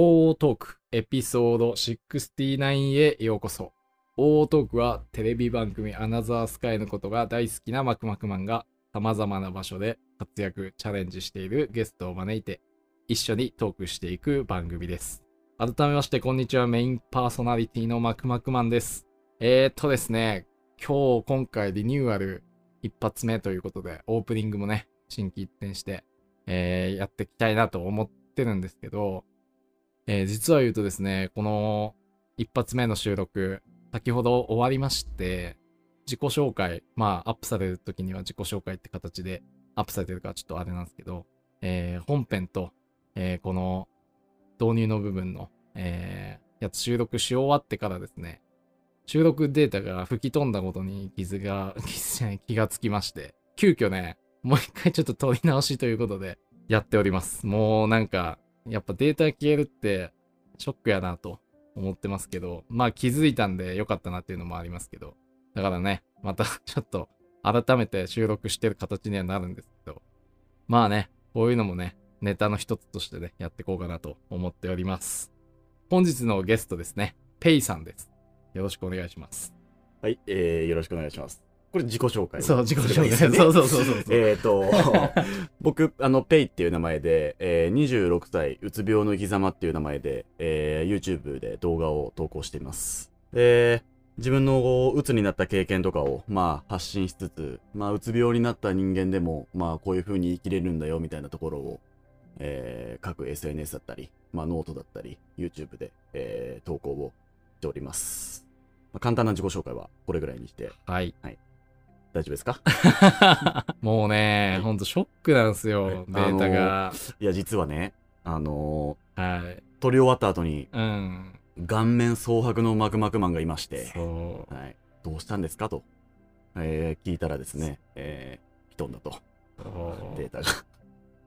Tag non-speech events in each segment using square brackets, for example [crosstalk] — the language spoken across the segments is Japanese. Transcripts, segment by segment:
オートークエピソード69へようこそ。オートークはテレビ番組アナザースカイのことが大好きなマクマクマンが様々な場所で活躍、チャレンジしているゲストを招いて一緒にトークしていく番組です。改めましてこんにちはメインパーソナリティのマクマクマンです。えー、っとですね、今日今回リニューアル一発目ということでオープニングもね、新規一転して、えーやっていきたいなと思ってるんですけど、えー実は言うとですね、この一発目の収録、先ほど終わりまして、自己紹介、まあ、アップされる時には自己紹介って形でアップされてるからちょっとあれなんですけど、えー本編と、えーこの導入の部分の、えーやつ収録し終わってからですね、収録データが吹き飛んだことに傷が、[laughs] 傷じゃない気がつきまして、急遽ね、もう一回ちょっと撮り直しということでやっております。もうなんか、やっぱデータ消えるってショックやなと思ってますけど、まあ気づいたんで良かったなっていうのもありますけど、だからね、また [laughs] ちょっと改めて収録してる形にはなるんですけど、まあね、こういうのもね、ネタの一つとしてね、やっていこうかなと思っております。本日のゲストですね、ペイさんです。よろしくお願いします。はい、えー、よろしくお願いします。これ自己紹介。そう、自己紹介。そうそうそうそう。えーと、[laughs] 僕、あの、ペイっていう名前で、えー、26歳、うつ病の生き様っていう名前で、えー、YouTube で動画を投稿しています。で、自分のこううつになった経験とかを、まあ、発信しつつ、まあ、うつ病になった人間でも、まあ、こういう風に生きれるんだよ、みたいなところを、えー、各 SNS だったり、まあ、ノートだったり、YouTube で、えー、投稿をしております。まあ、簡単な自己紹介はこれぐらいにしてはい。大丈夫ですか？[laughs] もうねは、い。ほんとショックなんですよ、はい。データが。いや、実はね、あのはい。ー撮り終わった後に、うん。顔面蒼白のマクマクマンがいまして、そはい、どうしたんですか？と、えー聞いたらですね、えー、ピトンだと、データが。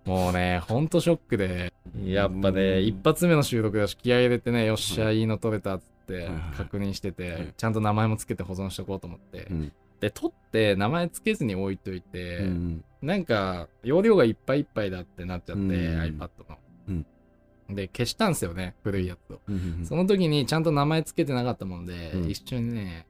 もうね、ほんとショックで、やっぱうね、ん。一発目の収録だし、気合い入れてね、よっしゃ、はい。いいの撮れたっつってはい確認してはい。て、ちゃんと名前もつけて保存しとこうと思って。う。んで、撮って名前つけずに置いといてう、んなんか、容量がいっぱいいっぱいだってなっちゃって、うん iPad のうん。で、消したんですよね、古いやつを。うんその時にちゃんと名前つけてなかったもんで、うん一緒にね、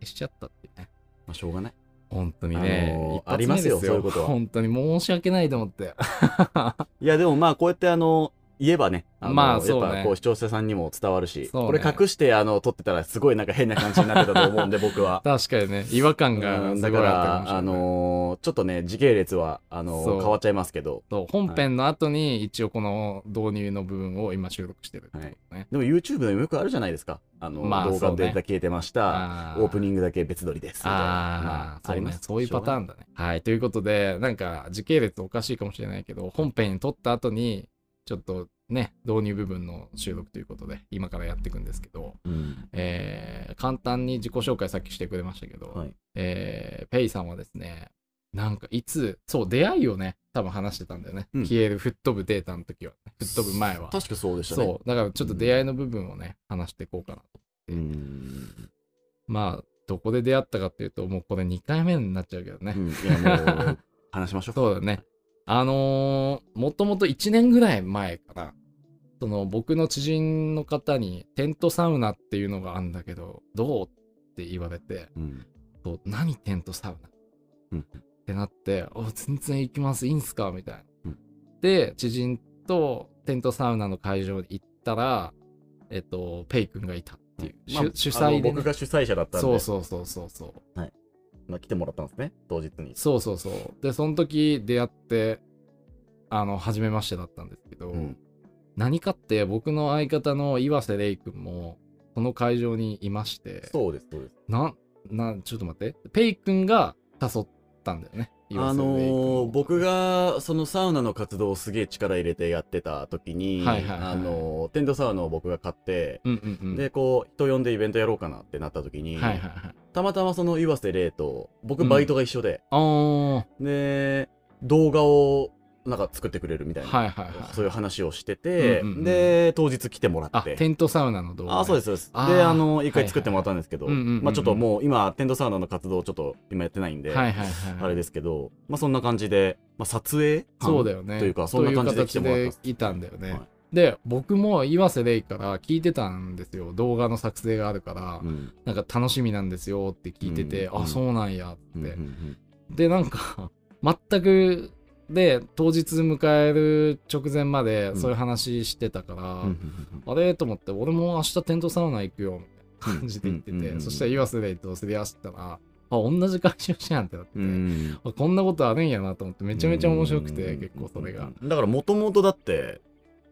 消しちゃったってね。まあ、しょうがない。本当にね、あありますよそういうことは本当に申し訳ないと思って。[laughs] いや、でもまあ、こうやってあの、言えばね、あのまあそうねやっぱこう視聴者さんにも伝わるし、そうねこれ隠してあの撮ってたらすごいなんか変な感じになってたと思うんで、[laughs] 僕は。確かにね、違和感がうんだかすごいあったかもしれら、ない。あのーちょっとね、時系列は、あのーそう変わっちゃいますけど、そう本編の後に一応この導入の部分を今収録してるってことね。でも YouTube でもよくあるじゃないですか。あの、まあ動画のデータ消えてました。オープニンングだけ別撮りです。みたいなあまあ、そうね、そういうパターン。ンだね。はい、ということで、なんか時系列おかしいかもしれないけど、本編撮った後に、ちょっとね、導入部分の収録ということで、今からやっていくんですけど、うんえー簡単に自己紹介さっきしてくれましたけど、はいえーペイさんはですね、なんかいつ、そう、出会いをね、多分話してたんだよね。うん消える、吹っ飛ぶデータの時は、吹っ飛ぶ前は。確かそうでしたね。そう、だからちょっと出会いの部分をね、話していこうかなと。う。ん。まあ、どこで出会ったかっていうと、もうこれ2回目になっちゃうけどね。うんいや、もう、[laughs] 話しましょう。そうだね。あのー、もともと1年ぐらい前かな。その僕の知人の方にテントサウナっていうのがあるんだけど、どうって言われて、うん。そう何テントサウナ？うん。ってなって、お全然行きます、いいんすか？みたいな。うんで、知人とテントサウナの会場に行ったら、えっと、ペイ君がいたっていう。まあ主主催で、ね。僕が主催者だったんで、そうそうそうそうそう。まあ来てもらったんですね、当日に。そうそうそう。で、その時出会って、あの、初めましてだったんですけど、うん何かって僕の相方の岩瀬レイ君も、その会場にいまして、そうです、そうです。な、な、ちょっと待って、ペイ君が誘ったんだよね。岩あのをー僕がそのサウナの活動をすげえ力入れてやってた時に、はいはいはいあのーテントサウナを僕が買って、うんうんうん。で、こう、人呼んでイベントやろうかなってなった時に、はいはいはい。たまたまその岩瀬レイと、僕うんバイトが一緒で、あー、で、動画をなんか作ってくれるみたいな、はいはいはい。そういう話をしてて、うんうんうんで、当日来てもらあ、って。テントサウナの動画。あ、そうです、そうです。で、あの、一回作ってもらったんですけど、はいはいまあちょっともう今、テントサウナの活動をちょっと今やってないんで、はいはいはい。あれですけど、まあそんな感じで、まあ撮影そうだよね。というかそんな感じで来てもらったいたんだよね。はいで、僕も岩瀬レイから聞いてたんですよ。動画の作成があるから、うんなんか楽しみなんですよって聞いてて、あ、うんうんそうなんやって。うんうんで、なんか、全く、で、当日迎える直前までそういう話してたから、うんうんあれ？と思って、俺も明日テントサウナ行くよ、みたいな感じで言ってて、うんうんうんうん。そしたら岩瀬レイとすり合わせたら、あ、同じ会社じゃんってなって、うんあこんなことあるんやなと思って、めちゃめちゃ面白くて、結構それが。だからもともとだって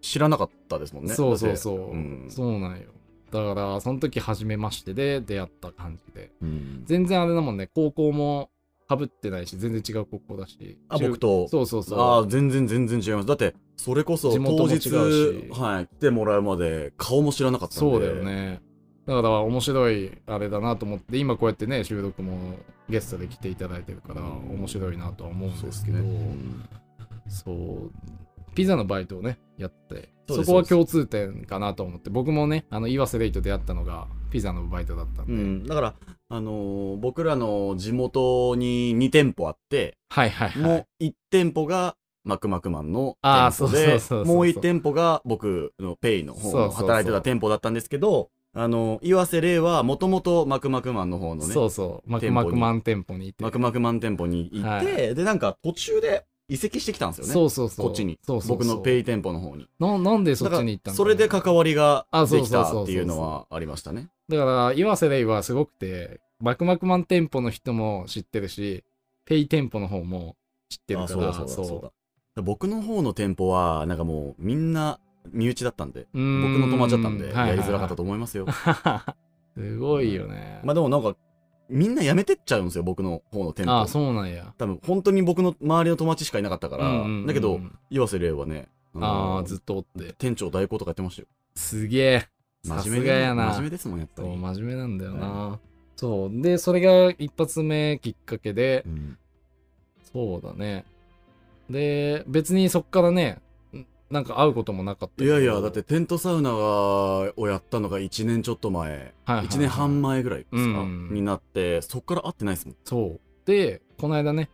知らなかったですもんね。そうそうそう、ん。そうなんよ。だから、その時初めましてで出会った感じで。うん。全然あれだもんね、高校も被ってないし、全然違う高校だし。あ中僕と。そうそうそう。ああ全然全然違います。だってそれこそ当日し。はい来てもらうまで顔も知らなかったんで。そうだよね。だから面白いあれだなと思って、今こうやってね、収録もゲストで来ていただいてるから、面白いなとは思うんそうですけど、うんそう、ピザのバイトをね、やって、そこは共通点かなと思って、僕もね、あの、岩瀬レイと出会ったのが、ピザのバイトだったんで、うん、だから、あのー僕らの地元に2店舗あって、はいはいはい。もう1店舗がマクマクマンの店舗でそうそうそうそうもう1店舗が僕のペイの方のそうそうそう。働いてた店舗だったんですけど、あの、岩瀬玲はもともとマクマクマンの方のね、そうそう、マクマクマン店舗にいて。マクマクマン店舗に行って、はい。で、なんか途中で移籍してきたんですよね。そうそうそう。こっちに。そうそうそう僕のペイ店舗の方に。ななんでそっちに行ったのそれで関わりができたっていうのはありましたね。だから、岩瀬レイはすごくて、マクマクマン店舗の人も知ってるし、ペイ店舗の方も知ってるあから、そうだそうだそうだ。僕の方の店舗は、なんかもうみんな身内だったんで、僕僕の友達だったんで、はいはいはいやりづらかったと思いますよ。[laughs] すごいよね。まあでもなんか、みんな辞めてっちゃうんですよ、僕の方の店舗。ああ、そうなんや。多分本当に僕の周りの友達しかいなかったから、うんうんうんだけど、岩瀬玲はね、あのあ、ずっとおって。店長代行とかやってましたよ。すげえ。真面目やな。真面目ですもん、やっぱそう、り。真面目なんだよな。そう。で、それが一発目きっかけで、うんそうだね。で、別にそっからね、んなんか会うこともなかったいやいや、だって、テントサウナをやったのが1年ちょっと前、はいはいはい1年半前ぐらいですか、うんになって、そっから会ってないですもん。そう。で、この間ね、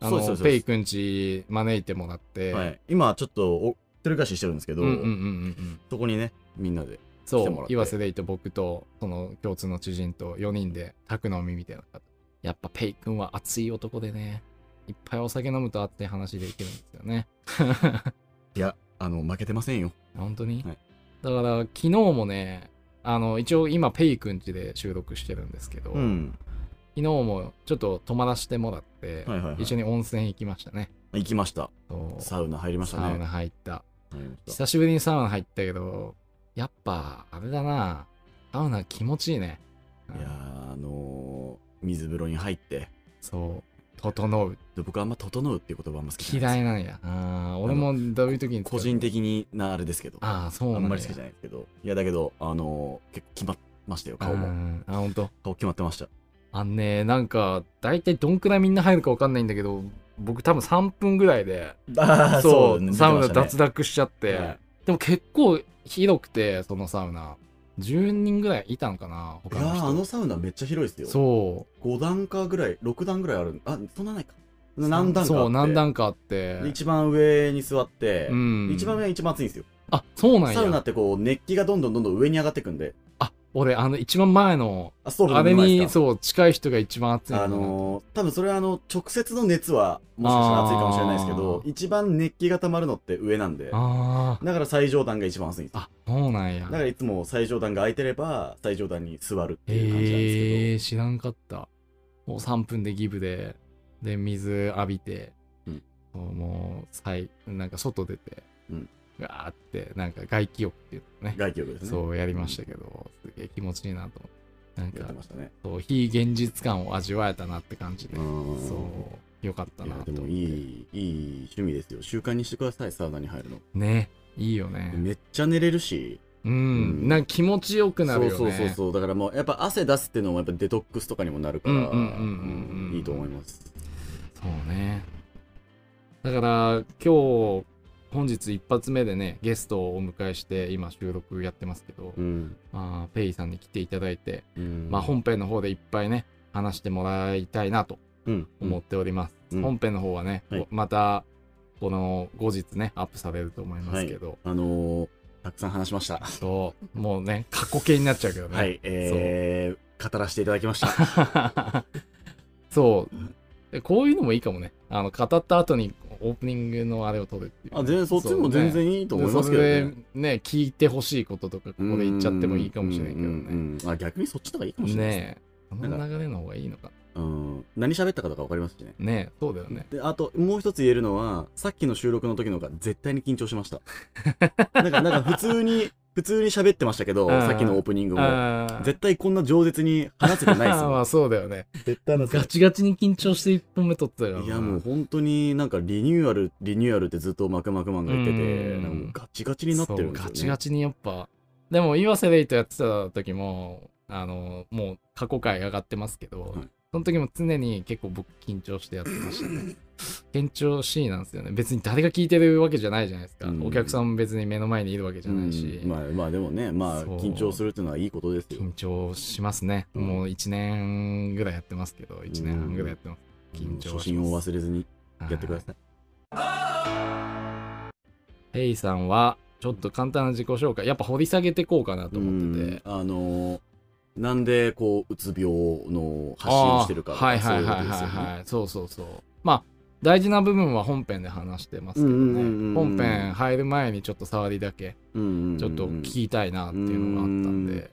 あの、ペイくんち招いてもらって、はい、今ちょっとお一人暮らししてるんですけど、うんうんうん。そこにねみんなでそう、来てもらって僕と、その共通の知人と4人で宅飲みみたいな方。やっぱペイくんは熱い男でね、いっぱいお酒飲むと熱い話できるんですよね。いやあの負けてませんよ本当に、はいだから昨日もね、あの、一応今ペイくんちで収録してるんですけど、うん昨日もちょっと泊まらせてもらって、はいはいはい一緒に温泉行きましたね。行きましたサウナ入りましたねサウナ入った。久しぶりにサウナ入ったけど、やっぱ、あれだな。サウナ気持ちいいね。いやーあのー水風呂に入ってそう。整う。で僕あんま「整う」っていう言葉あんま好きじゃない嫌いなんや。あー俺もどういう時に個人的になあれですけど。ああ、そうなんや。あんまり好きじゃないですけど。いやだけどあのー結構決まってましたよ顔も。うんあ、ほんと。顔決まってました。あんね、なんか、大体どんくらいみんな入るかわかんないんだけど、僕多分3分ぐらいで、あそう、サウナ脱だ落しちゃって、はい。でも結構広くて、そのサウナ。10人ぐらいいたのかない他の人。やーあのサウナめっちゃ広いですよそう。5段かぐらい6段ぐらいあるあそんなないか何段かあってそう、何段かあってで。一番上に座って、うん。一番上が一番暑いんですよあ、そうなんサウナや。ってこう熱気がどんどんどんどん上に上がっていくんであ、俺、あの、一番前の、あストーブあれに、そう、近い人が一番熱いあな。のー、多分それはあの直接の熱はもしかしたら暑いかもしれないですけど一番熱気が溜まるのって上なんであだから最上段が一番暑いんですよ。あ、あ、そうなんや。だ。からいつも最上段が空いてれば最上段に座るっていう感じなんですけど、えー、知らんかった。もう3分でギブで、で、水浴びて、うん。もう、さい、なんか外出て、うんガーって、なんか外気浴っていうのね、外気浴ですね。そうやりましたけど、すげえ気持ちいいなと思って。なんかやって、ましたね。そう、非現実感を味わえたなって感じで、うん。そう、よかったいなと思っもいいいい趣味ですよ。習慣にしてくださいサウナに入るの。ね、いいよね。めっちゃ寝れるし。うん、うん。なんか気持ちよくなるよね。そうそうそうそう。だからもうやっぱ汗出すっていうのもやっぱデトックスとかにもなるからうんうんうんうんうんうん。いいと思います。そうね。だから今日本日一発目でねゲストをお迎えして今収録やってますけど、うん、まあ、ペイさんに来ていただいて、うん。まあ、本編の方でいっぱいね話してもらいたいなとうん。思っております、うん。本編の方はね、はい。またこの後日ね、アップされると思いますけど、あのーたくさん話しました。そう、もうね、過去形になっちゃうけどね。はい、えー、語らせていただきました。そう。[laughs] でこういうのもいいかもね。あの、語った後にオープニングのあれを撮るっていう。あ、全然そっちも全然いいと思いますけどね。でそれでね、聞いてほしいこととか、ここで言っちゃってもいいかもしれないけどね。うんうんあ逆にそっちの方がいいかもしれないね。ねえ。その流れの方がいいのか。うん、何喋ったかとか分かりますしね。ねえ、そうだよね。で、あと、もう一つ言えるのは、さっきの収録の時の方が絶対に緊張しました。[laughs] なんか、なんか普通に、普通に喋ってましたけど、うんさっきのオープニングも。絶対こんな饒舌に話せてないですまもん。[laughs] あそうだよね。絶対ガチガチに緊張して1本目撮ってたからな。いやもう本当になんかリニューアル、リニューアルってずっとマクマクマンが言ってて、うんなんかもうガチガチになってるんですよね。そうガチガチにやっぱ。でも、岩瀬レイとやってた時も、あの、もう過去回上がってますけど、はいその時も常に結構僕緊張してやってましたね。[clears throat] 緊張しいなんですよね。別に誰が聞いてるわけじゃないじゃないですか。うんお客さんも別に目の前にいるわけじゃないし。うんまあまあでもね、まあ緊張するっていうのはいいことですよ。緊張しますね。うんもう1年ぐらいやってますけど、1年半ぐらいやってます。緊張します初心を忘れずにやってください。ヘイさんは、ちょっと簡単な自己紹介、やっぱ掘り下げてこうかなと思ってて。うんあのーなんでこううつ病の発信をしてるかとかはいはいはいはいそう。そうそうそう。まあ、大事な部分は本編で話してますけどね。本編入る前にちょっと触りだけ、ちょっと聞きたいなっていうのがあったんで。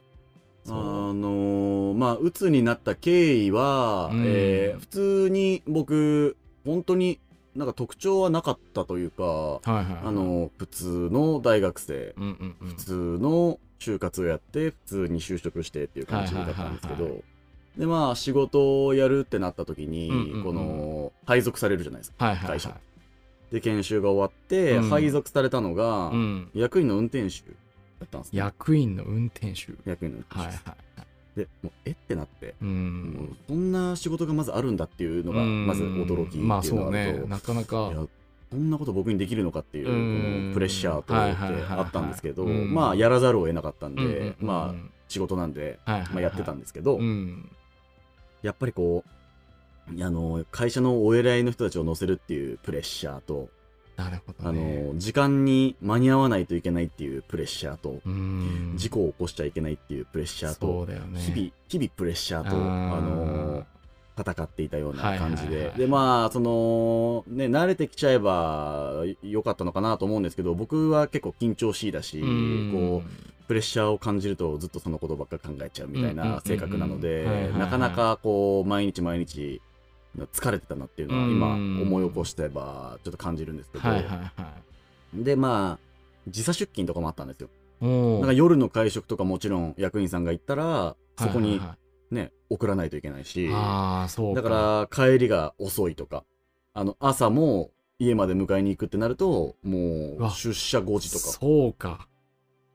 あのーまあうつになった経緯は、うんえー普通に僕本当になんか特徴はなかったというか、はいはいはい。あ、の普通の大学生うんうんうん普。通の就活をやって普通に就職してっていう感じだったんですけはいはいどでまあ仕事をやるってなった時に、うんうんうんこの配属されるじゃないですかはいはいはい。会社で研修が終わって、うん配属されたのが、うん。役員の運転手だったんですね役員の運転手。役員の運転手はいはい。でもうえ？ってなって、う。ん。そんな仕事がまずあるんだっていうのがうん。まず驚きっていうのまあそうね。なかないか。やこんなこと僕にできるのかっていうこうん。のプレッシャーとはいってあったんですけどうん。まあやらざるを得なかったんでまあ仕事なんでまあやってたんですけどうん。やっぱりこうあの会社のお偉いの人たちを乗せるっていうプレッシャーとなるほどあね。の時間に間に合わないといけないっていうプレッシャーとうん。事故を起こしちゃいけないっていうプレッシャーそとね。日々日々プレッシャーとあの戦っていたような感じはいはいはいででまあそのね慣れてきちゃえばよかったのかなと思うんですけど僕は結構緊張しいだしうんこうプレッシャーを感じるとずっとそのことばっか考えちゃうみたいな性格なのでなかなかこう毎日毎日疲れてたなっていうのは今うん。思い起こしてばちょっと感じるんですけど。はいはいはい。でまあ時差出勤とかもあったんですよ。おなんか夜の会食とかもちろん役員さんが行ったらそこにはいはいはい。ね送らないといけないし。ああ、そうだから帰りが遅いとかあの朝も家まで迎えに行くってなるともう出社5時とか。そうか。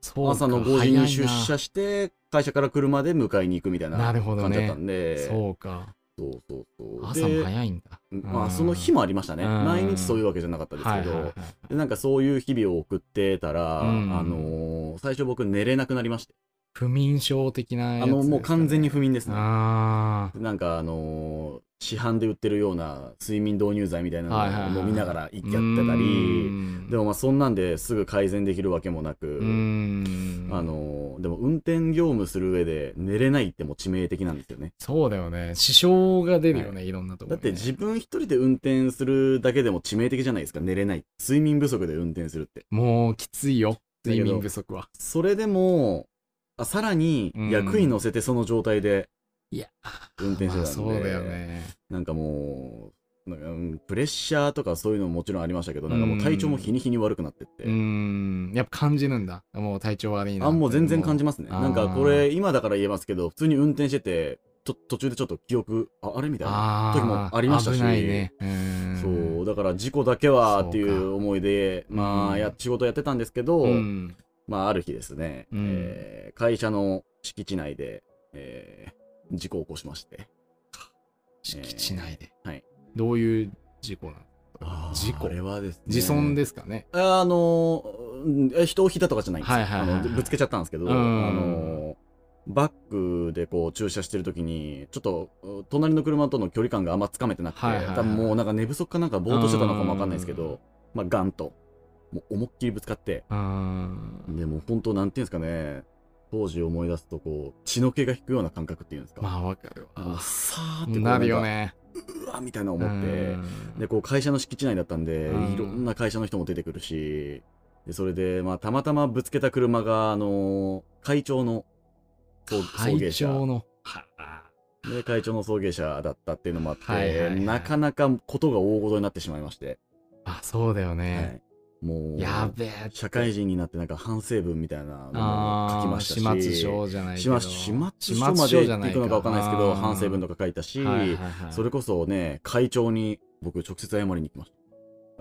そうか。朝の5時に出社して会社から車で迎えに行くみたいな感じだったんで。そうか。そうそうそう。朝もで早いんだ。まあその日もありましたね。うん。毎日そういうわけじゃなかったですけど、はなんかそういう日々を送ってたら、うん。あのー最初僕寝れなくなりまして不眠症的なやつあのもう完全に不不眠ですねあなんかあのー市販で売ってるような睡眠導入剤みたいなはいはいはいのを飲みながらあ。やってたり、でも、もまあそんなんですぐ改善できるわけもなく。あのーでも運転業務する上で寝れないってもう致命的なんですよね。そうだよね。支障が出るよね、いろんなところにね。だって自分一人で運転するだけでも致命的じゃないですか、寝れない。睡眠不足で運転するって。もうきついよ。睡眠不足は。それでも、あさらにうん役員乗せてその状態でいや、運転してたんで、まあそうだよね。なんかもう、なんかうんプレッシャーとかそういうのももちろんありましたけど、なんかもう体調も日に日に悪くなってって。うーん。やっぱ感じるんだ。もう体調悪いな。あ、もう全然感じまますね。なんかこれ、今だから言えますけど、普通に運転してて、と途中でちょっと記憶、ああれみたいなあ時もありましたし、ね。そう、だから事故だけはっていそうう思いで、まあ、うんや、仕事やってたんですけど、うん。まあ、ある日ですね、うんえー会社の敷地内で、えー事故を起こしまして。敷地内で。はい。どういう事故なの？事故？あれはですね。自損ですかね？あのーえ人を引いたとかじゃないんですよ。はいはいはいはいぶつけちゃったんですけど、うんあのーバックでこう駐車してる時に、ちょっとう隣の車との距離感があんまつかめてなくて、はいはいはい多分もうなんか寝不足かなんかぼーっとしてたのかもわかんないですけど、まあ、ガンと、もう思いっきりぶつかって、でもう本当なんていうんですかね、当時思い出すと、こう、血の気が引くような感覚っていうんですか。まあわかるわ。さーってなるよね。うわみたいな思って、うん。で、こう会社の敷地内だったんで、うん。いろんな会社の人も出てくるし、でそれで、まあ、たまたまぶつけた車が、あの会長の送送迎会車長の。はあ。で、会長の送迎車だったっていうのもあって、はいはいはいなかなかことが大事になってしまいまして、あ、そうだよはね。い、もう、やべえ。社会人になってなんか反省文みたいなのも書きましたし、始末書じゃないけど。始末書まで行くのか分かんないですけど、反省文とかか書いたし、はいはいはいそれこそね、会長に僕直接謝りに行きました。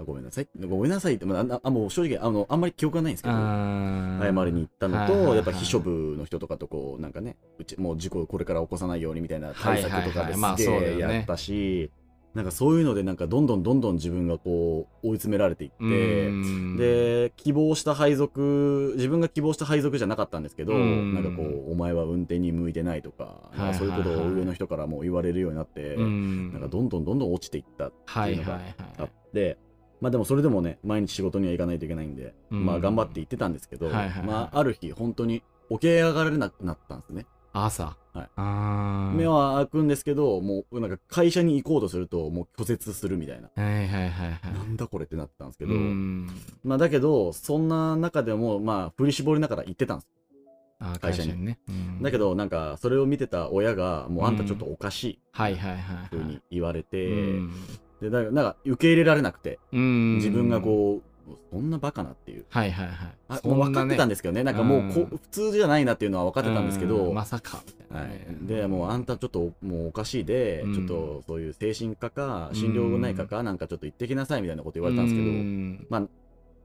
あごめんなさい。ごめんなさいって、まあ、ああもう正直あの、あんまり記憶がないんですけど、謝謝りに行ったのと、はいはいはいやっぱ秘書部の人とかとこう、なんかね、うちもう事故をこれから起こさないようにみたいな対策とかですげえやったし、なんかそういうのでなんかどんどんどんどん自分がこう追い詰められていって、で、希望した配属、自分が希望した配属じゃなかったんですけど、うん。なんかこう、お前は運転に向いてないとか、なんかそういうことを上の人からも言われるようになって、うん、なんかどんどんどんどん落ちていったっていうのがあはって、まあでもそれでもね、毎日仕事には行かないといけないんで、うん。まあ頑張って行ってたんですけど、まあある日本当に起き上がれなくなったんですね。朝。はい目は開くんですけど、もうなんか会社に行こうとすると、もう拒絶するみたいな。はいはいはいはい。なんだこれってなってたんですけど、うんまあだけど、そんな中でも、まあ振り絞りながら行ってたんです。あー会社にね。うんだけど、なんか、それを見てた親が、もうあんたちょっとおかしいはいはいはいふうはい。に言われて、うんで、だからなんか受け入れられなくて、うん自分がこう、そんなバカなっていう。はいはいはい。あね。もう分かってたんですけどね、なんかもうこうん。普通じゃないなっていうのは分かってたんですけど、うん。まさかはね。い、でもうあんたちょっともうおかしいで、うん。ちょっとそういう精神科か心療内科かなんかちょっと行ってきなさいみたいなこと言われたんですけど、うん。まあちょっ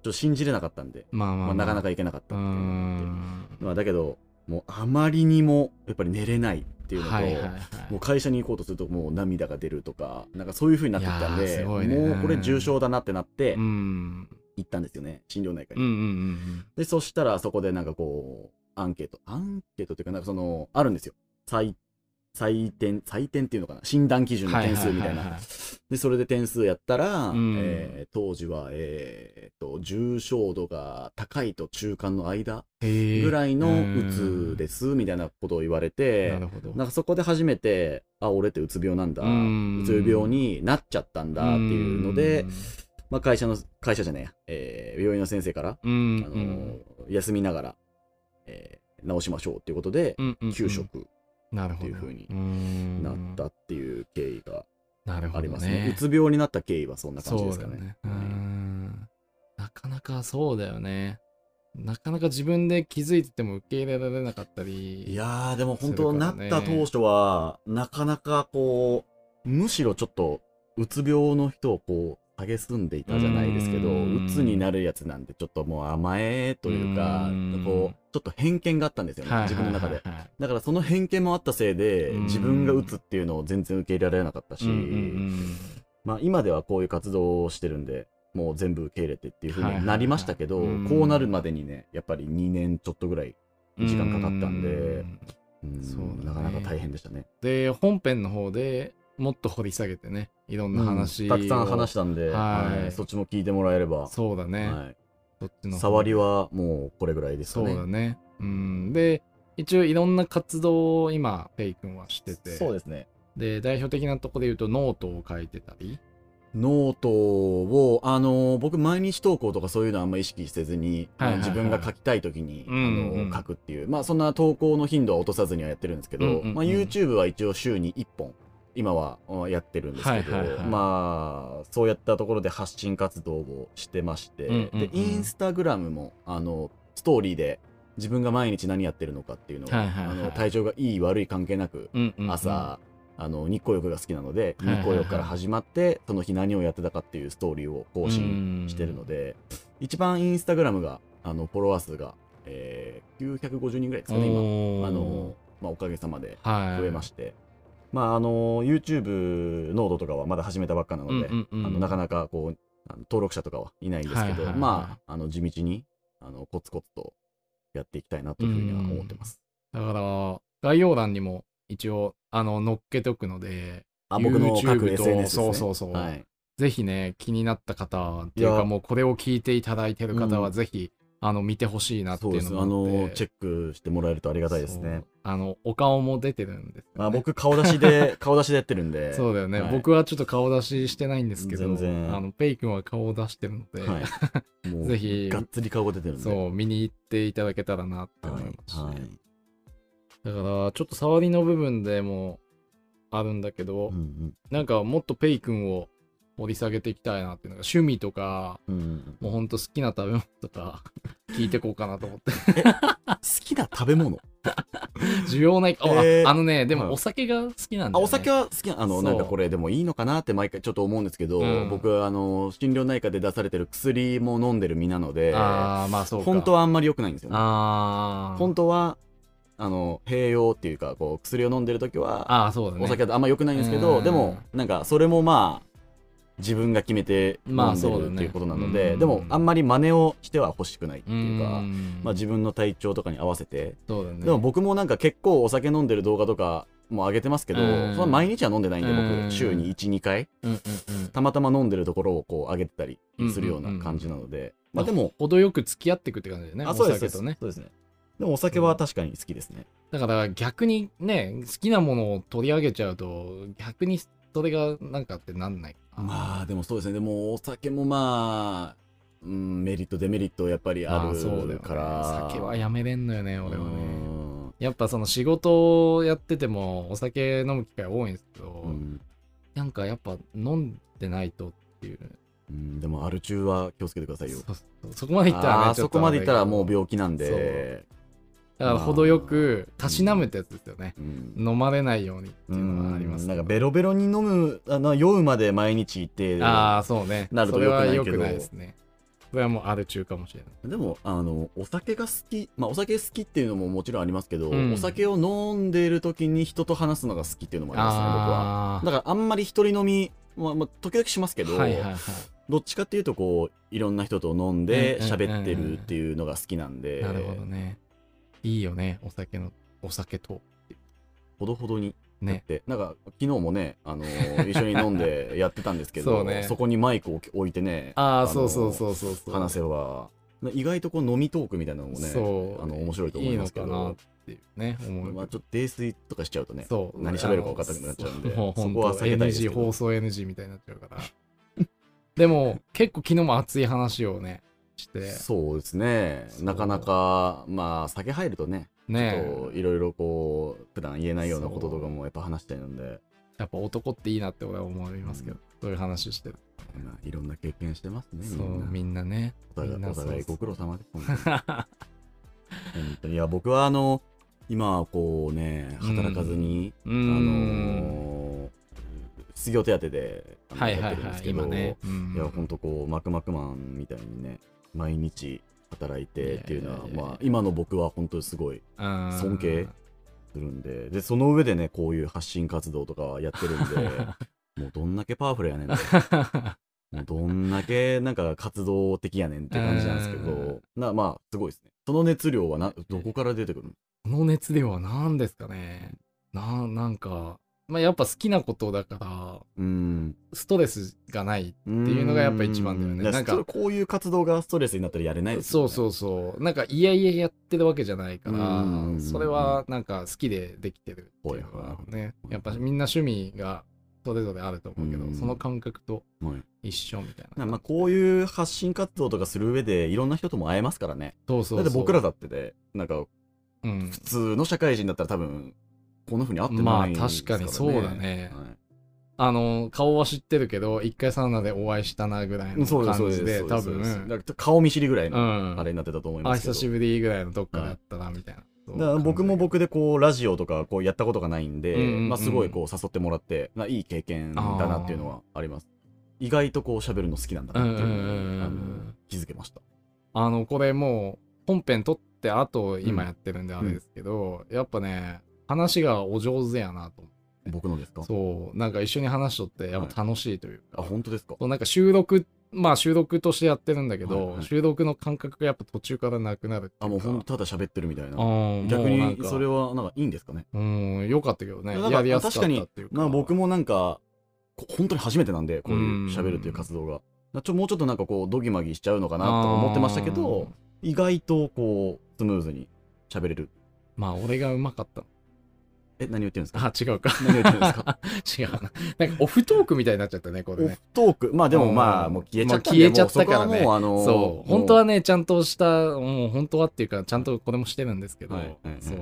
と信じれなかったんで、まあまあまあ、まあ、なかなか行けなかったう。っまあ、だけどもうあまりにもやっぱり寝れないっていうのと、はいはいはい。もう会社に行こうとするともう涙が出るとかなんかそういう風になってきたんでね。もうこれ重症だなってなってうん。行ったんですよね心療内科に。うんうんうんでそしたらそこでなんかこうアンケートアンケートっていうかなんかそのあるんですよ。採採点採点っていうのかな？診断基うん。準の点数みたいな。ははははでそれで点数やったら、うん。えー当時は、えーと重症度が高いと中間の間ぐらいのうつですみたいなことを言われてなるほど。なんかそこで初めてあ俺ってうつ病なんだ。うつ病になっちゃったんだっていうのでん、まあ、会社の会社じゃないや、えー病院の先生から、うんあのー休みながら、えー治しましょうっていうことで、うんうんうん休職なるほど。っていう風にになったっていう経緯がありますね。ね。うつ病になった経緯はそんな感じですかね。。なかなかそうだよね。なかなか自分で気づいてても受け入れられなかったり。いやー、でも本す当、なった当初は、なかなかこう、むしろちょっと、うつ病の人をこう、蔑んでいたじゃないですけど、うん。うつになるやつなんてちょっともう甘えというかうん、こう、ちょっと偏見があったんですよね、はい自分の中で。だからその偏見もあったせいで、うん。自分がうつっていうのを全然受け入れられなかったし、まあ今ではこういう活動をしてるんで、もう全部受け入れてっていう風になりましたけど、こうなるまでにね、やっぱり2年ちょっとぐらいうん時間かかったんでうん。うんそうだね。なかなか大変でしたね。で、本編の方でもっと掘り下げてね、いろんな話を、たくさん話したんで、はい。はい。そっちも聞いてもらえれば、そうだね。はい。そっちの方触りはもうこれぐらいですかそうね。だね。うん。で、一応いろんな活動を今、ペイ君はしてて、そうですね。で、代表的なところで言うと、ノートを書いてたり、ノートを、あの僕、毎日投稿とかそういうのはあんま意識せずに、はいはいはい。自分が書きたい時に、うんうんあの書くっていう、まあそんな投稿の頻度は落とさずにはやってるんですけど、うんうんうんまあ YouTube は一応週に1本、今はあやってるんですけど、はいはいはい。まあそうやったところで発信活動をしてまして、うんうんうん。で、インスタグラムも、あの、ストーリーで自分が毎日何やってるのかっていうのを、はいはいはい。あの体調がいい悪い関係なく、うんうんうん。朝、あの日光浴が好きなので、はいはいはい。日光浴から始まってその日何をやってたかっていうストーリーを更新してるので、一番インスタグラムがあのフォロワー数が、えー950人ぐらいですかね今。あの、まあ、おかげさまではい、増えまして、まああの YouTube ノードとかはまだ始めたばっかなので、うんうんうんあのなかなかこう登録者とかはいないんですけど、はいはいはい。まああの地道にあのコツコツとやっていきたいなというふうには思ってます。だから、概要欄にも一応、あの、載っけておくので、あ僕の各 SNS ね、そうそうそう。はい。ぜひね、気になった方っていうか、もうこれを聞いていただいてる方うん。はぜひ、あの、見てほしいなっていうのもあの、チェックしてもらえるとありがたいですね。あの、お顔も出てるんですよ、ね。まあ、僕、顔出しで、[laughs] 顔出しでやってるんで。そうだよね、はい僕はちょっと顔出ししてないんですけど、全然あの、ペイ君は顔を出してるので、はい。[laughs] ぜひがっつり顔が出てるんで。そう、見に行っていただけたらなってはい思いますし、はい。だから、ちょっと触りの部分でもあるんだけど、うんなんかもっとペイ君を掘り下げていきたいなっていうのが、趣味とか、うん。うんもうほんと好きな食べ物とか、[laughs] 聞いてこうかなと思って。好きな食べ物？[laughs] 需要ない、あ、えーあのね、ではいもお酒が好きなんだあ、よ、ね。お酒は好きな、あの、なんかこれでもいいのかなって毎回ちょっと思うんですけど、うん僕はあの、心療内科で出されてる薬も飲んでる身なので、ああ、まあそうか。本当はあんまり良くないんですよね。ああ。本当は、あの、併用っていうか、こう、薬を飲んでる時は、ああ、そうだね。お酒だとあんま良くないんですけど、うんでも、なんか、それもまあ、自分が決めて飲んでまあそうだねるっていうことなので、うんでも、あんまり真似をしては欲しくないっていうか、んまあ自分の体調とかに合わせて、ね。でも僕もなんか結構お酒飲んでる動画とかも上げてますけど、うんそんな毎日は飲んでないんで、うん僕、週に1、2回。たまたま飲んでるところをこう上げてたりするような感じなので、まあでも、程よく付き合っていくって感じだよね。あ、そうです。そうですね。でもお酒は確かに好きですね。だから逆にね、好きなものを取り上げちゃうと、逆にそれがなんかってなんない。まあでもそうですね。でもお酒もまあ、うん、メリット、デメリットやっぱりあまあそうだよねるから。酒はやめれんのよね、俺はね。うんやっぱその仕事をやっててもお酒飲む機会多いんですけど、うんなんかやっぱ飲んでないとっていう。うん、でもアル中は気をつけてくださいよ。そこまでいったらね、そこまでいったらもう病気なんで。だから程よくたしなむってやつですよね。うん飲まれないようにっていうのがありますけど。なんかベロベロに飲む、あの酔うまで毎日いて、ああ、そうね。なるとそれは良くないけくないですね。それはもうアル中かもしれない。でも、あの、お酒が好き、まあお酒好きっていうのももちろんありますけど、うんお酒を飲んでいる時に人と話すのが好きっていうのもありますね、僕は。あだからあんまり一人飲み、まあ、まあ、時々しますけあ、ど、はいはいはい。どっちかっていうとこういろんな人と飲んでうんうん喋ってるっていうのが好きなんで、なるほどね。いいよね、お酒の、お酒と。ほどほどにやっね。て、なんか昨日もね、あのー [laughs] 一緒に飲んでやってたんですけどそうねこにマイクを置いてねああ、のそうそうそうそうそう。話せば意外とこう飲みトークみたいなのもね。あの面白いと思いますけどいいのかなっていうね、思う。まあ、ちょっと泥酔とかしちゃうとねそう。何喋るか分かんなくなっちゃうんでそこは避けたいですけ NG、ど放送 NG みたいになっちゃうから。でも、結構昨日も熱い話をね、して、そうですね。なかなかまあ酒入るとねねいろいろこう普段言えないようなこととかもやっぱ話したいので。やっぱ男っていいなって俺は思いますけど、そういう話してる。まあいろんな経験してますねそう、みんな。ね。お互お互いご苦労様です。本当に。[laughs] いや、僕はあの、今はこうね、働かずに、うあん。のー、失業手当で、やってるんですけど今ね。うん。いや、ほんとこう、マクマクマンみたいにね、毎日働いてっていうのはまあ、今の僕は本当にすごいうん尊敬するんで、で、その上でね、こういう発信活動とかやってるんで、[laughs] もうどんだけパワフルやねんって。[laughs] もうどんだけなんか活動的やねんって感じなんですけうん。ど、なまあすごいですね。その熱量はなどこから出てくるの？この熱量は何ですかね。な、なんか、まあやっぱ好きなことだから、うーん。ストレスがない。っていうのがやっぱ一番だよねななんんかかこういう活動がストレスになったらやれないですよね。そうそうそう。なんか、いやいややってるわけじゃないから、それはなんか好きでできてるっていうね、やっぱみんな趣味がそれぞれあると思うけど、うんその感覚とはい一緒みたいな。なまあこういう発信活動とかする上でいろんな人とも会えますからね。そうそう。だって僕らだってね、なんかうん。普通の社会人だったら多分こんな風に会ってまあないですから、ね。確かにそうだね。はい。あの、顔は知ってるけど、一回サウナでお会いしたなぐらいの感じで、多分、顔見知りぐらいのうん。あれになってたと思いあ、ますけど。久しぶりぐらいのどっかだったな、みたいな。そうだから僕も僕でこうラジオとかこうやったことがないんで、うんうんうんまあ、すごいこう誘ってもらって、まあ、いい経験だなっていうのはあります。意外とこう喋るの好きなんだなっていうの気づけました。あの、これもう、本編撮って後、今やってるんであれですけど、やっぱね、話がお上手やなと思僕のですか？う。そう、なんか一緒に話しとって、やっぱ楽しいというか、あ本当ですか？そうなんか収録、まあ収録としてやってるんだけど、はいはい収録の感覚がやっぱ途中からなくなる。あもうほんとただ喋ってるみたいなうん逆にそれはなんかいいんですかね？うん、よかったけどね。やりやすかったっていうか。まあ僕もなんかこ本当に初めてなんで、こういう喋るっていう活動が。なちょもうちょっとなんかこう、ドギマギしちゃうのかなと思ってましたけど、意外とこう、スムーズに喋れる。まあ、俺がうまかったの。え、何言ってるんですか？[laughs] あ、違うか。何言ってるんですか？[laughs] 違うな。なんかオフトークみたいになっちゃったね、これねオフ。トーク、まあでもまあ、うんもう消えちゃった消えちゃったからねもうあのそう。本当はね、ちゃんとした、もう本当はっていうか、ちゃんとこれもしてるんですけど、はいはいはいそう。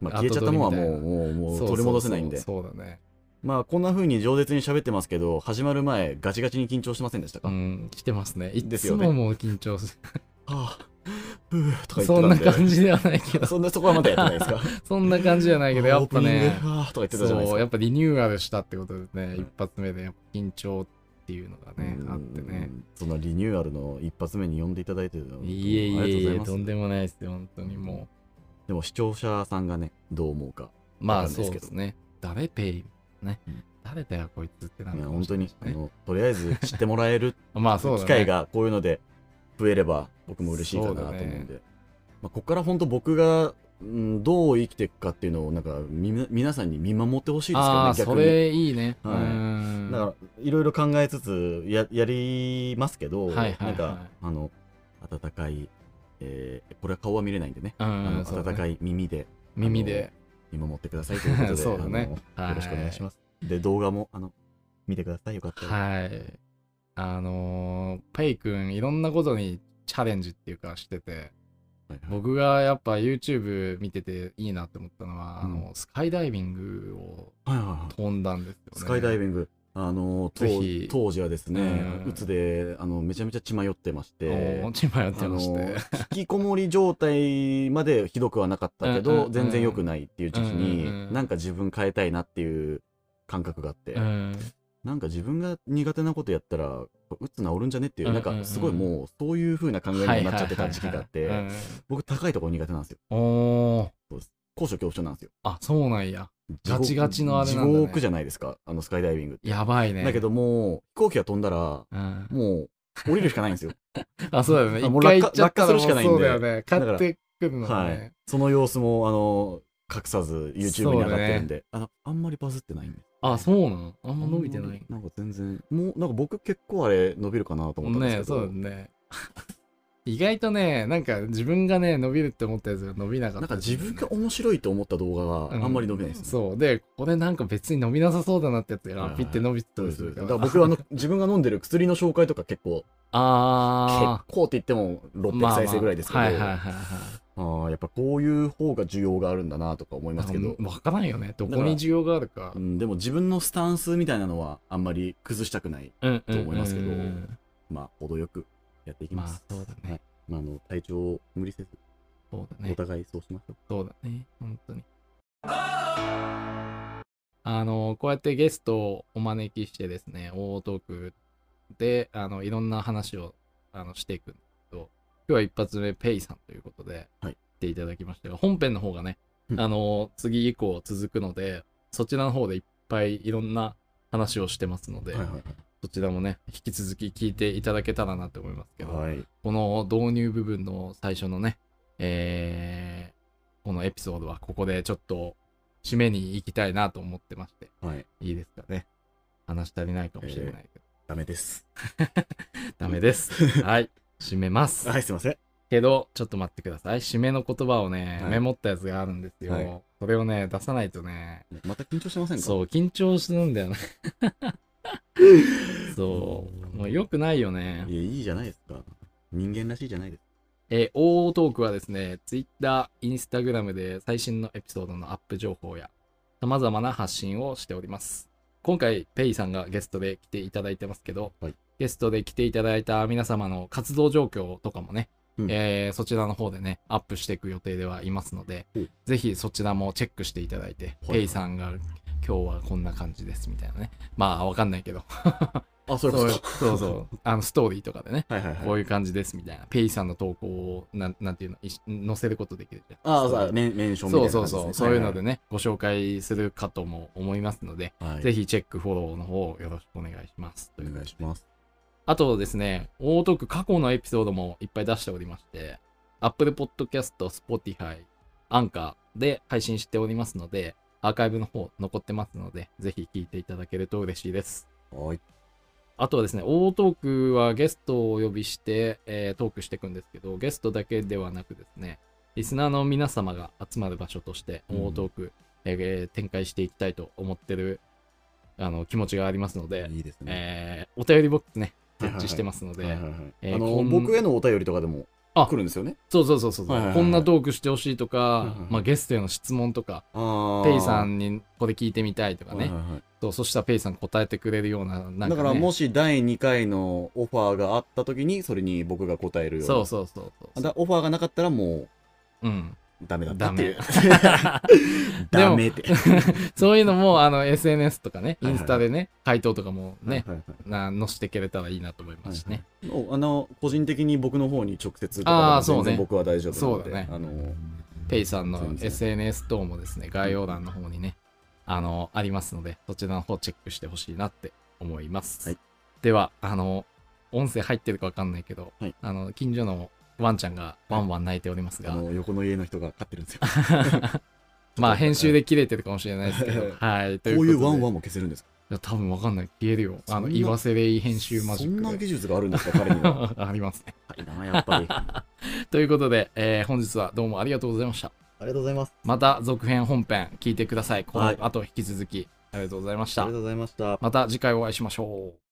まあ、消えちゃったものはもう、後もう、もう取り戻せないんで。そうだね。まあ、こんな風に饒舌に喋ってますけど、始まる前、ガチガチに緊張してませんでしたか、はうん、来てますね。いつですよねももう緊張すあ、とか言ってそん。な感じではないけど、そんな、そこはまだやってないですか？[laughs] そんな感じじゃないけど、やっぱねそう、か。やっぱリニューアルしたってことでね、うん一発目で緊張っていうのがねう、んあってね。。そのリニューアルの一発目に呼んでいただいてるのいえいえいえ、とんでもないですよ、本当にもでも視聴者さんがね、どう思うか。う。まあそわかんないですけどうですね。誰ペイねうん。誰だよ、こいつってないるや、かも本当に。あの、とりあえず知ってもらえる [laughs] まあそうだね。機会がこういうので増えれば僕も嬉しいかなと思うんで、まあ、ここから本当僕が、うん、どう生きていくかっていうのをなんかみな皆さんに見守ってほしいですけどああ、ね逆に。それいいね。はい。だからいろいろ考えつつややりますけど、はいはいはい。なんかあの温かい、えーこれは顔は見れないんでね、うんあのそうだね。温かい耳で耳で。見守ってくださいということで [laughs] そうだね。よろしくお願いします。で動画もあの見てください。よかったら。はい。あのー、ペイ君、いろんなことにチャレンジっていうかしてて、僕がやっぱ YouTube 見てていいなって思ったのは、うん。あの、スカイダイビングを飛んだんですよね。スカイダイビング、あの当時はですねうつであのめちゃめちゃ血迷ってまして。お、ちまやってまして。引きこもり状態までひどくはなかったけど、全然良くないっていう時期に、うん。うん。うん。なんか自分変えたいなっていう感覚があって、うん。なんか自分が苦手なことやったら、うつ治るんじゃねっていう、うんなんかすごいもうそういう風な考えになっちゃってた時期があって、僕高いところ苦手なんですよ。うんおー。高所恐怖症なんですよ。あ、そうなんや。ガチガチのあれなんだね地獄じゃないですか、あのスカイダイビングって。やばいね。だけどもう飛行機が飛んだら、うん。もう降りるしかないんですよ。[laughs] あ、そうだよね。あもう一回落下するしかないんでそうだよね。買ってくるのはねい。。その様子も、あの、隠さず YouTube に上がってるんで、あの、あんまりバズってないんで。あ、そうなの？あんま伸びてない。なんか全然、もう、なんか僕結構あれ伸びるかなと思ったんですねけど。そうだね。[laughs] 意外とね、なんか自分がね、伸びるって思ったやつが伸びなかった、なんか自分が面白いと思った動画があんまり伸びないですね。そう。で、これなんか別に伸びなさそうだなってやつがピッて伸びてた。りするだから僕はあの、自分が飲んでる薬の紹介とか結構、あ結構って言ってもー。600再生ぐらいですけど、まあまあはいはいはいはい。ああやっぱこういう方が需要があるんだなとか思いますけど、わからんよね。どこに需要があるかう。ん、でも自分のスタンスみたいなのはあんまり崩したくない。と思いますけどうんまあ、程よくやっていきまあます。そうだね。まあ、あの体調を無理せず、そうだねお。互いそうしましょう。そうだね。本当に。あの、こうやってゲストをお招きしてですね、大トークで、あの、いろんな話をあのしていくん今日は一発目、ペイさんということで、はい来ていただきましたが、本編の方がね、うんあの、次以降続くので、そちらの方でいっぱいいろんな話をしてますので、はいはいそちらもね、引き続き聞いていただけたらなと思いますけど、はい。はい。この導入部分の最初のね、えー、このエピソードはここでちょっと締めに行きたいなと思ってまして、はい。いいですかね。話足りないかもしれないけど、ダメです。[laughs] ダメです。はい、締めます。はい、すいません。けど、ちょっと待ってください。締めの言葉をね、はいメモったやつがあるんですよ。はいそれをね、出さないとね、また緊張してませんか？そう、緊張するんだよね。[laughs] そう、もう良くないよね。いや、いいじゃないですか。人間らしいじゃないですか。えー、大トークはですね、Twitter、Instagram で最新のエピソードのアップ情報や様々な発信をしております。今回、ペイさんがゲストで来ていただいてますけど、はいゲストで来ていただいた皆様の活動状況とかもね、うんえーそちらの方でね、アップしていく予定ではいますので、うんぜひそちらもチェックしていただいて、はいペイさんが今日はこんな感じですみたいなね。まあ、わかんないけど、あ、それこそうそ。そうそう、あのストーリーとかでね、はいはいはい。こういう感じですみたいな。ペイさんの投稿をなんなんていうの載せることできるじゃん。ああ、そうメンションみたそいうな感じですね。そうそう、そういうのでね、ご紹介するかとも思いますので、はい。はい。ぜひチェック、フォローの方よろしくお願いします。お願いします。あとですね、大トーク過去のエピソードもいっぱい出しておりまして、Apple Podcast、Spotify、Anchor で配信しておりますので、アーカイブの方残ってますので、ぜひ聞いていただけると嬉しいです。はい。あとはですね、オートークはゲストをお呼びして、えートークしていくんですけど、ゲストだけではなくですね、リスナーの皆様が集まる場所として、うんオートーク、えー展開していきたいと思ってるあの気持ちがありますので、いいですね。えーお便りボックスね、設置してますので、僕へのお便りとかでもあ。来るんですよね？そうそうそうそう、こんなトークしてほしいとか、まあ、ゲストへの質問とか、あペイさんにこれ聞いてみたいとかね、そうそしたらペイさん答えてくれるような、なんか、ね、だからもし第2回のオファーがあった時にそれに僕が答えるような。そうそうそうそうだオファーがなかったらもうん。うダメだったダっていう。メ。[laughs] ダメって。[laughs] そういうのも、あの、SNS とかね、インスタでね、回答とかもね、な載せていけれたらいいなと思いますしね。あの個人的に僕の方に直接とかであーそうね。も全然僕は大丈夫なのでそうだね。あのペイさんの SNS 等もですね、概要欄の方にね、あの、ありますので、そちらの方チェックしてほしいなって思います。はい。では、あの、音声入ってるかわかんないけど、はい。あの、近所のワンちゃんがワンワン泣いておりますが、あの横の家の人が飼ってるんですよ [laughs] まあ、編集で切れてるかもしれないですけど、はい。とこういうワンンワンも消せるんですか？いや、多分わかんない。消えるよ。あの、言わせれい編集マジそんな。技術があるんですか彼には？[laughs] ありますね。はいなやっぱりあ [laughs] ということで、えー本日はどうもありがとうございました。りがとうございますまた続編本編聞いてください。このはい後引き続きありがとうございましたありが。とうございましたまた次回お会いしましょう。